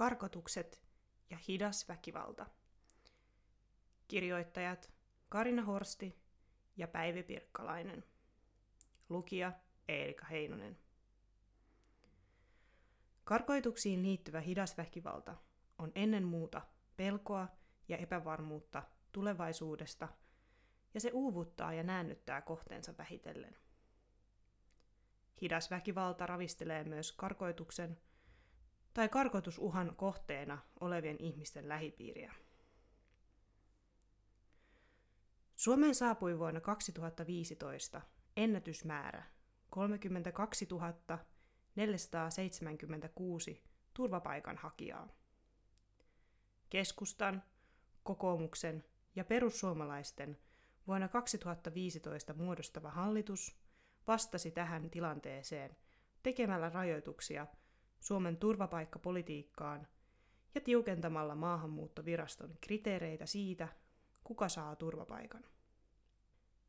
Karkotukset ja hidas väkivalta. Kirjoittajat Karina Horsti ja Päivi Pirkkalainen. Lukija Eerika Heinonen. Karkoituksiin liittyvä hidas väkivalta on ennen muuta pelkoa ja epävarmuutta tulevaisuudesta, ja se uuvuttaa ja näännyttää kohteensa vähitellen. Hidas väkivalta ravistelee myös karkoituksen – tai karkotusuhan kohteena olevien ihmisten lähipiiriä. Suomeen saapui vuonna 2015 ennätysmäärä 32 476 turvapaikanhakijaa. Keskustan, kokoomuksen ja perussuomalaisten vuonna 2015 muodostava hallitus vastasi tähän tilanteeseen tekemällä rajoituksia – Suomen turvapaikkapolitiikkaan ja tiukentamalla maahanmuuttoviraston kriteereitä siitä, kuka saa turvapaikan.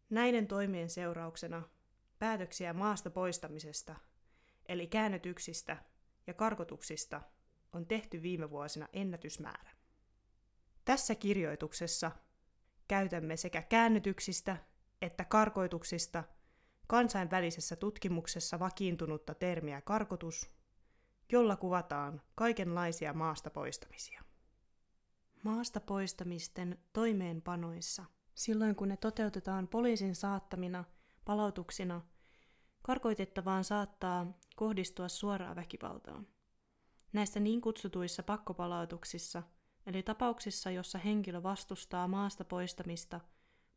Näiden toimien seurauksena päätöksiä maasta poistamisesta, eli käännytyksistä ja karkotuksista, on tehty viime vuosina ennätysmäärä. Tässä kirjoituksessa käytämme sekä käännytyksistä että karkoituksista kansainvälisessä tutkimuksessa vakiintunutta termiä karkotus – jolla kuvataan kaikenlaisia maasta poistamisia. Maasta poistamisten toimeenpanoissa, silloin kun ne toteutetaan poliisin saattamina palautuksina, karkoitettavaan saattaa kohdistua suoraa väkivaltaa. Näissä niin kutsutuissa pakkopalautuksissa, eli tapauksissa, jossa henkilö vastustaa maasta poistamista,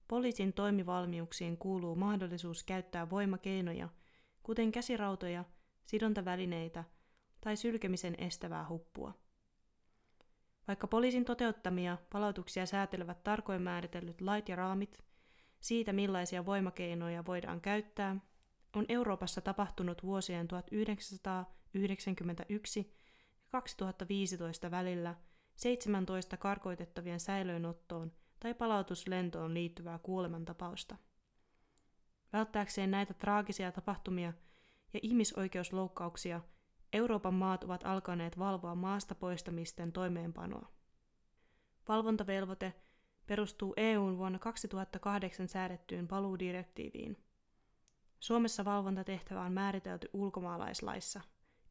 poliisin toimivalmiuksiin kuuluu mahdollisuus käyttää voimakeinoja, kuten käsirautoja, sidontavälineitä tai sylkemisen estävää huppua. Vaikka poliisin toteuttamia palautuksia säätelevät tarkoin määritellyt lait ja raamit siitä, millaisia voimakeinoja voidaan käyttää, on Euroopassa tapahtunut vuosien 1991 ja 2015 välillä 17 karkoitettavien säilöönottoon tai palautuslentoon liittyvää kuolemantapausta. Välttääkseen näitä traagisia tapahtumia ja ihmisoikeusloukkauksia – Euroopan maat ovat alkaneet valvoa maasta poistamisten toimeenpanoa. Valvontavelvoite perustuu EUn vuonna 2008 säädettyyn paluudirektiiviin. Suomessa valvontatehtävä on määritelty ulkomaalaislaissa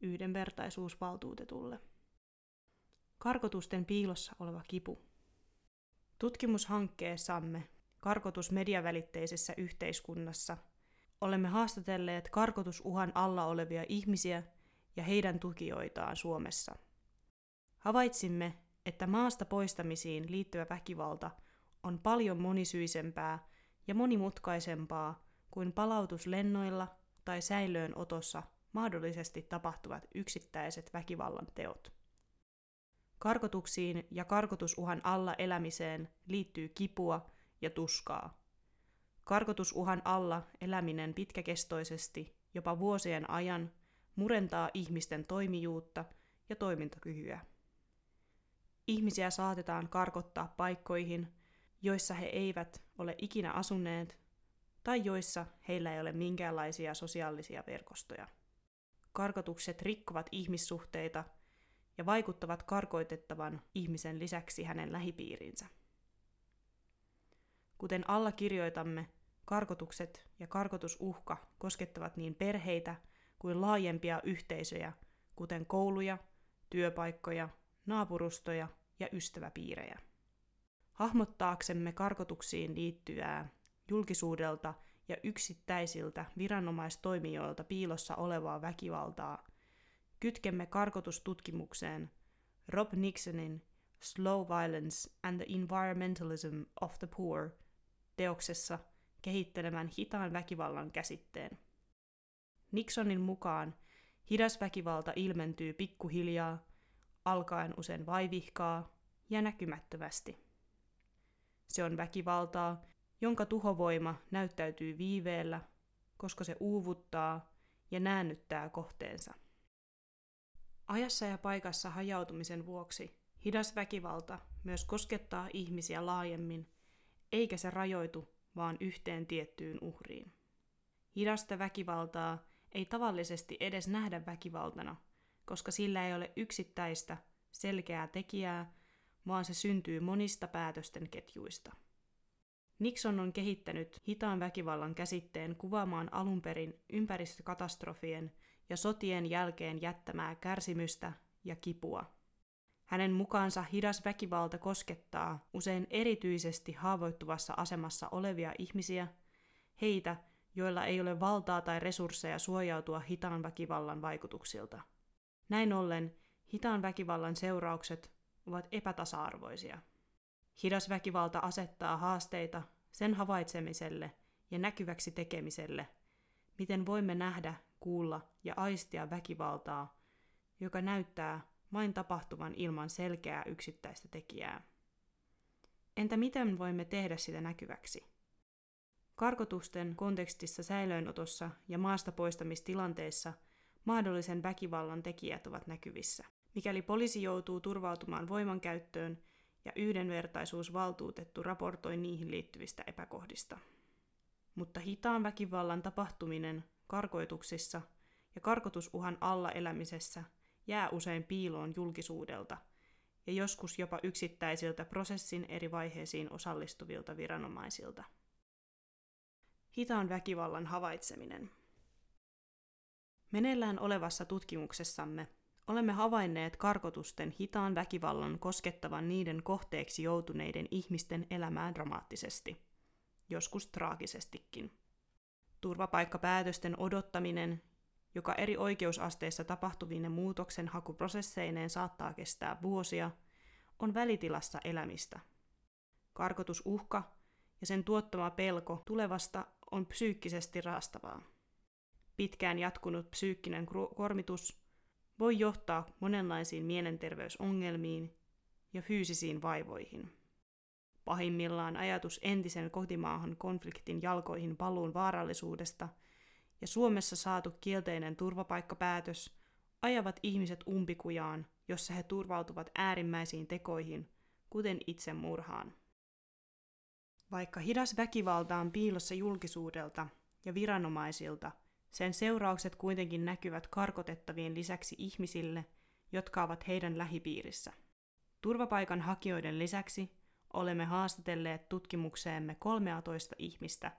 yhdenvertaisuusvaltuutetulle. Karkotusten piilossa oleva kipu. Tutkimushankkeessamme Karkotus mediavälitteisessä yhteiskunnassa olemme haastatelleet karkotusuhan alla olevia ihmisiä ja heidän tukijoitaan Suomessa. Havaitsimme, että maasta poistamisiin liittyvä väkivalta on paljon monisyisempää ja monimutkaisempaa kuin palautuslennoilla tai säilöönotossa mahdollisesti tapahtuvat yksittäiset väkivallan teot. Karkotuksiin ja karkotusuhan alla elämiseen liittyy kipua ja tuskaa. Karkotusuhan alla eläminen pitkäkestoisesti, jopa vuosien ajan, murentaa ihmisten toimijuutta ja toimintakykyä. Ihmisiä saatetaan karkottaa paikkoihin, joissa he eivät ole ikinä asuneet tai joissa heillä ei ole minkäänlaisia sosiaalisia verkostoja. Karkotukset rikkovat ihmissuhteita ja vaikuttavat karkoitettavan ihmisen lisäksi hänen lähipiirinsä. Kuten alla kirjoitamme, karkotukset ja karkotusuhka koskettavat niin perheitä kuin laajempia yhteisöjä, kuten kouluja, työpaikkoja, naapurustoja ja ystäväpiirejä. Hahmottaaksemme karkotuksiin liittyvää julkisuudelta ja yksittäisiltä viranomaistoimijoilta piilossa olevaa väkivaltaa, kytkemme karkotustutkimukseen Rob Nixonin Slow Violence and the Environmentalism of the Poor teoksessa kehittelemän hitaan väkivallan käsitteen. Nixonin mukaan hidas väkivalta ilmentyy pikkuhiljaa, alkaen usein vaivihkaa ja näkymättömästi. Se on väkivaltaa, jonka tuhovoima näyttäytyy viiveellä, koska se uuvuttaa ja näännyttää kohteensa. Ajassa ja paikassa hajautumisen vuoksi hidas väkivalta myös koskettaa ihmisiä laajemmin, eikä se rajoitu vaan yhteen tiettyyn uhriin. Hidasta väkivaltaa ei tavallisesti edes nähdä väkivaltana, koska sillä ei ole yksittäistä, selkeää tekijää, vaan se syntyy monista päätösten ketjuista. Nixon on kehittänyt hitaan väkivallan käsitteen kuvaamaan alun perin ympäristökatastrofien ja sotien jälkeen jättämää kärsimystä ja kipua. Hänen mukaansa hidas väkivalta koskettaa usein erityisesti haavoittuvassa asemassa olevia ihmisiä, heitä, joilla ei ole valtaa tai resursseja suojautua hitaan väkivallan vaikutuksilta. Näin ollen hitaan väkivallan seuraukset ovat epätasa-arvoisia. Hidas väkivalta asettaa haasteita sen havaitsemiselle ja näkyväksi tekemiselle, miten voimme nähdä, kuulla ja aistia väkivaltaa, joka näyttää vain tapahtuvan ilman selkeää yksittäistä tekijää. Entä miten voimme tehdä sitä näkyväksi? Karkotusten kontekstissa säilöönotossa ja maasta poistamistilanteissa mahdollisen väkivallan tekijät ovat näkyvissä. Mikäli poliisi joutuu turvautumaan voimankäyttöön ja yhdenvertaisuusvaltuutettu raportoi niihin liittyvistä epäkohdista. Mutta hitaan väkivallan tapahtuminen karkoituksissa ja karkotusuhan alla elämisessä jää usein piiloon julkisuudelta ja joskus jopa yksittäisiltä prosessin eri vaiheisiin osallistuvilta viranomaisilta. Hitaan väkivallan havaitseminen. Meneillään olevassa tutkimuksessamme olemme havainneet karkotusten hitaan väkivallan koskettavan niiden kohteeksi joutuneiden ihmisten elämää dramaattisesti, joskus traagisestikin. Turvapaikkapäätösten odottaminen, joka eri oikeusasteissa tapahtuvine muutoksen hakuprosesseineen saattaa kestää vuosia, on välitilassa elämistä. Karkotusuhka ja sen tuottama pelko tulevasta on psyykkisesti raastavaa. Pitkään jatkunut psyykkinen kormitus voi johtaa monenlaisiin mielenterveysongelmiin ja fyysisiin vaivoihin. Pahimmillaan ajatus entisen kotimaahan konfliktin jalkoihin paluun vaarallisuudesta ja Suomessa saatu kielteinen turvapaikkapäätös ajavat ihmiset umpikujaan, jossa he turvautuvat äärimmäisiin tekoihin, kuten itsemurhaan. Vaikka hidas väkivalta on piilossa julkisuudelta ja viranomaisilta – sen seuraukset kuitenkin näkyvät karkotettavien lisäksi ihmisille, jotka ovat heidän lähipiirissä. Turvapaikan hakijoiden lisäksi olemme haastatelleet tutkimukseemme 13 ihmistä,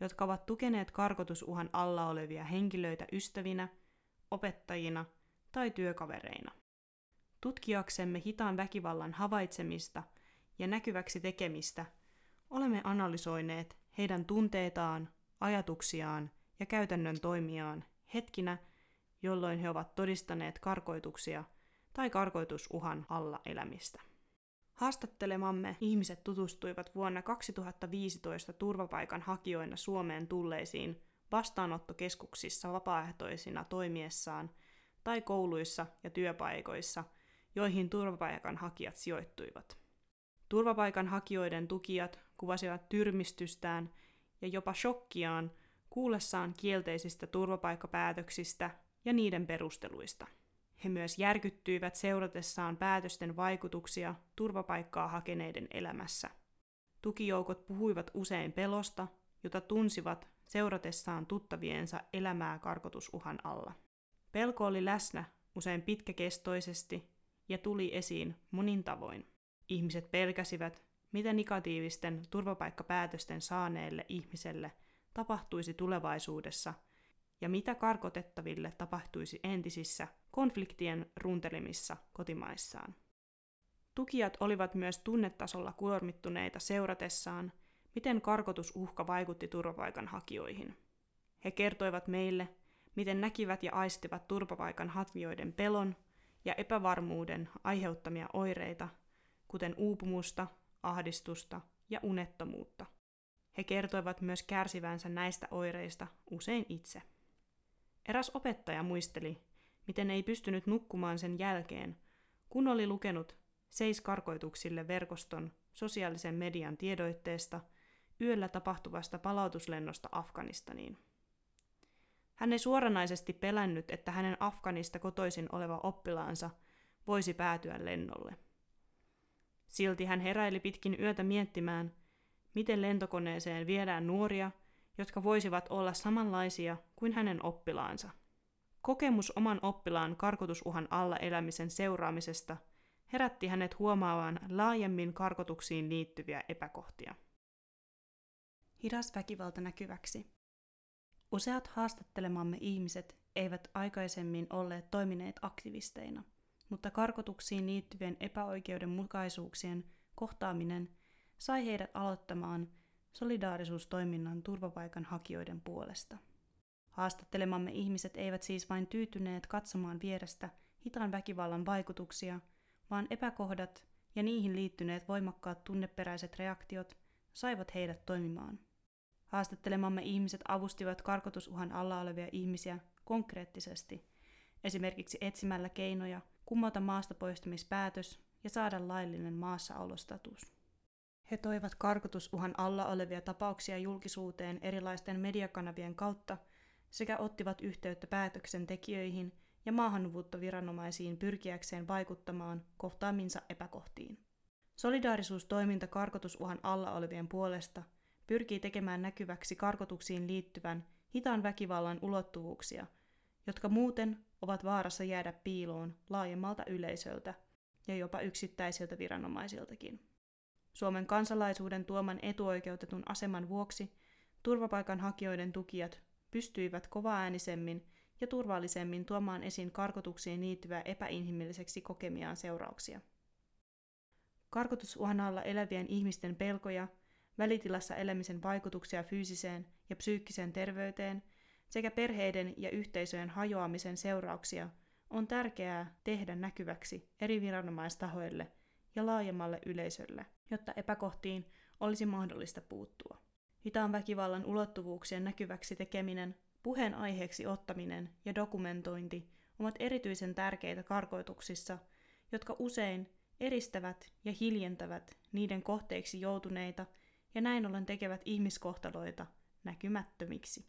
jotka ovat tukeneet karkotusuhan alla olevia henkilöitä ystävinä, opettajina tai työkavereina. Tutkiaksemme hitaan väkivallan havaitsemista ja näkyväksi tekemistä, olemme analysoineet heidän tunteitaan, ajatuksiaan ja käytännön toimiaan hetkinä, jolloin he ovat todistaneet karkoituksia tai karkoitusuhan alla elämistä. Haastattelemamme ihmiset tutustuivat vuonna 2015 turvapaikan hakijoina Suomeen tulleisiin vastaanottokeskuksissa vapaaehtoisina toimiessaan tai kouluissa ja työpaikoissa, joihin turvapaikan hakijat sijoittuivat. Turvapaikan hakijoiden tukijat kuvasivat tyrmistystään ja jopa shokkiaan kuullessaan kielteisistä turvapaikkapäätöksistä ja niiden perusteluista. He myös järkyttyivät seuratessaan päätösten vaikutuksia turvapaikkaa hakeneiden elämässä. Tukijoukot puhuivat usein pelosta, jota tunsivat seuratessaan tuttaviensa elämää karkotusuhan alla. Pelko oli läsnä usein pitkäkestoisesti ja tuli esiin monin tavoin. Ihmiset pelkäsivät, mitä negatiivisten turvapaikkapäätösten saaneelle ihmiselle – tapahtuisi tulevaisuudessa ja mitä karkotettaville tapahtuisi entisissä konfliktien runtelimissa kotimaissaan. Tukijat olivat myös tunnetasolla kuormittuneita seuratessaan, miten karkotusuhka vaikutti turvapaikanhakijoihin. He kertoivat meille, miten näkivät ja aistivat turvapaikanhakijoiden pelon ja epävarmuuden aiheuttamia oireita, kuten uupumusta, ahdistusta ja unettomuutta – he kertoivat myös kärsivänsä näistä oireista usein itse. Eräs opettaja muisteli, miten ei pystynyt nukkumaan sen jälkeen, kun oli lukenut seis karkoituksille verkoston sosiaalisen median tiedoitteesta yöllä tapahtuvasta palautuslennosta Afganistaniin. Hän ei suoranaisesti pelännyt, että hänen Afganista kotoisin oleva oppilaansa voisi päätyä lennolle. Silti hän heräili pitkin yötä miettimään, miten lentokoneeseen viedään nuoria, jotka voisivat olla samanlaisia kuin hänen oppilaansa. Kokemus oman oppilaan karkotusuhan alla elämisen seuraamisesta herätti hänet huomaamaan laajemmin karkotuksiin liittyviä epäkohtia. Hidas väkivalta näkyväksi. Useat haastattelemamme ihmiset eivät aikaisemmin olleet toimineet aktivisteina, mutta karkotuksiin liittyvien epäoikeudenmukaisuuksien kohtaaminen sai heidät aloittamaan solidaarisuustoiminnan turvapaikanhakijoiden puolesta. Haastattelemamme ihmiset eivät siis vain tyytyneet katsomaan vierestä hitaan väkivallan vaikutuksia, vaan epäkohdat ja niihin liittyneet voimakkaat tunneperäiset reaktiot saivat heidät toimimaan. Haastattelemamme ihmiset avustivat karkotusuhan alla olevia ihmisiä konkreettisesti, esimerkiksi etsimällä keinoja kumota maasta poistamispäätös ja saada laillinen maassaolostatus. He toivat karkotusuhan alla olevia tapauksia julkisuuteen erilaisten mediakanavien kautta sekä ottivat yhteyttä päätöksentekijöihin ja maahanmuuttoviranomaisiin pyrkiäkseen vaikuttamaan kohtaaminsa epäkohtiin. Solidaarisuustoiminta karkotusuhan alla olevien puolesta pyrkii tekemään näkyväksi karkotuksiin liittyvän hitaan väkivallan ulottuvuuksia, jotka muuten ovat vaarassa jäädä piiloon laajemmalta yleisöltä ja jopa yksittäisiltä viranomaisiltakin. Suomen kansalaisuuden tuoman etuoikeutetun aseman vuoksi turvapaikanhakijoiden tukijat pystyivät kovaäänisemmin ja turvallisemmin tuomaan esiin karkotuksiin liittyvää epäinhimilliseksi kokemiaan seurauksia. Karkotusuhan alla elävien ihmisten pelkoja, välitilassa elämisen vaikutuksia fyysiseen ja psyykkiseen terveyteen sekä perheiden ja yhteisöjen hajoamisen seurauksia on tärkeää tehdä näkyväksi eri viranomaistahoille ja laajemmalle yleisölle, jotta epäkohtiin olisi mahdollista puuttua. Hitaan väkivallan ulottuvuuksien näkyväksi tekeminen, puheen aiheeksi ottaminen ja dokumentointi ovat erityisen tärkeitä karkoituksissa, jotka usein eristävät ja hiljentävät niiden kohteiksi joutuneita ja näin ollen tekevät ihmiskohtaloita näkymättömiksi.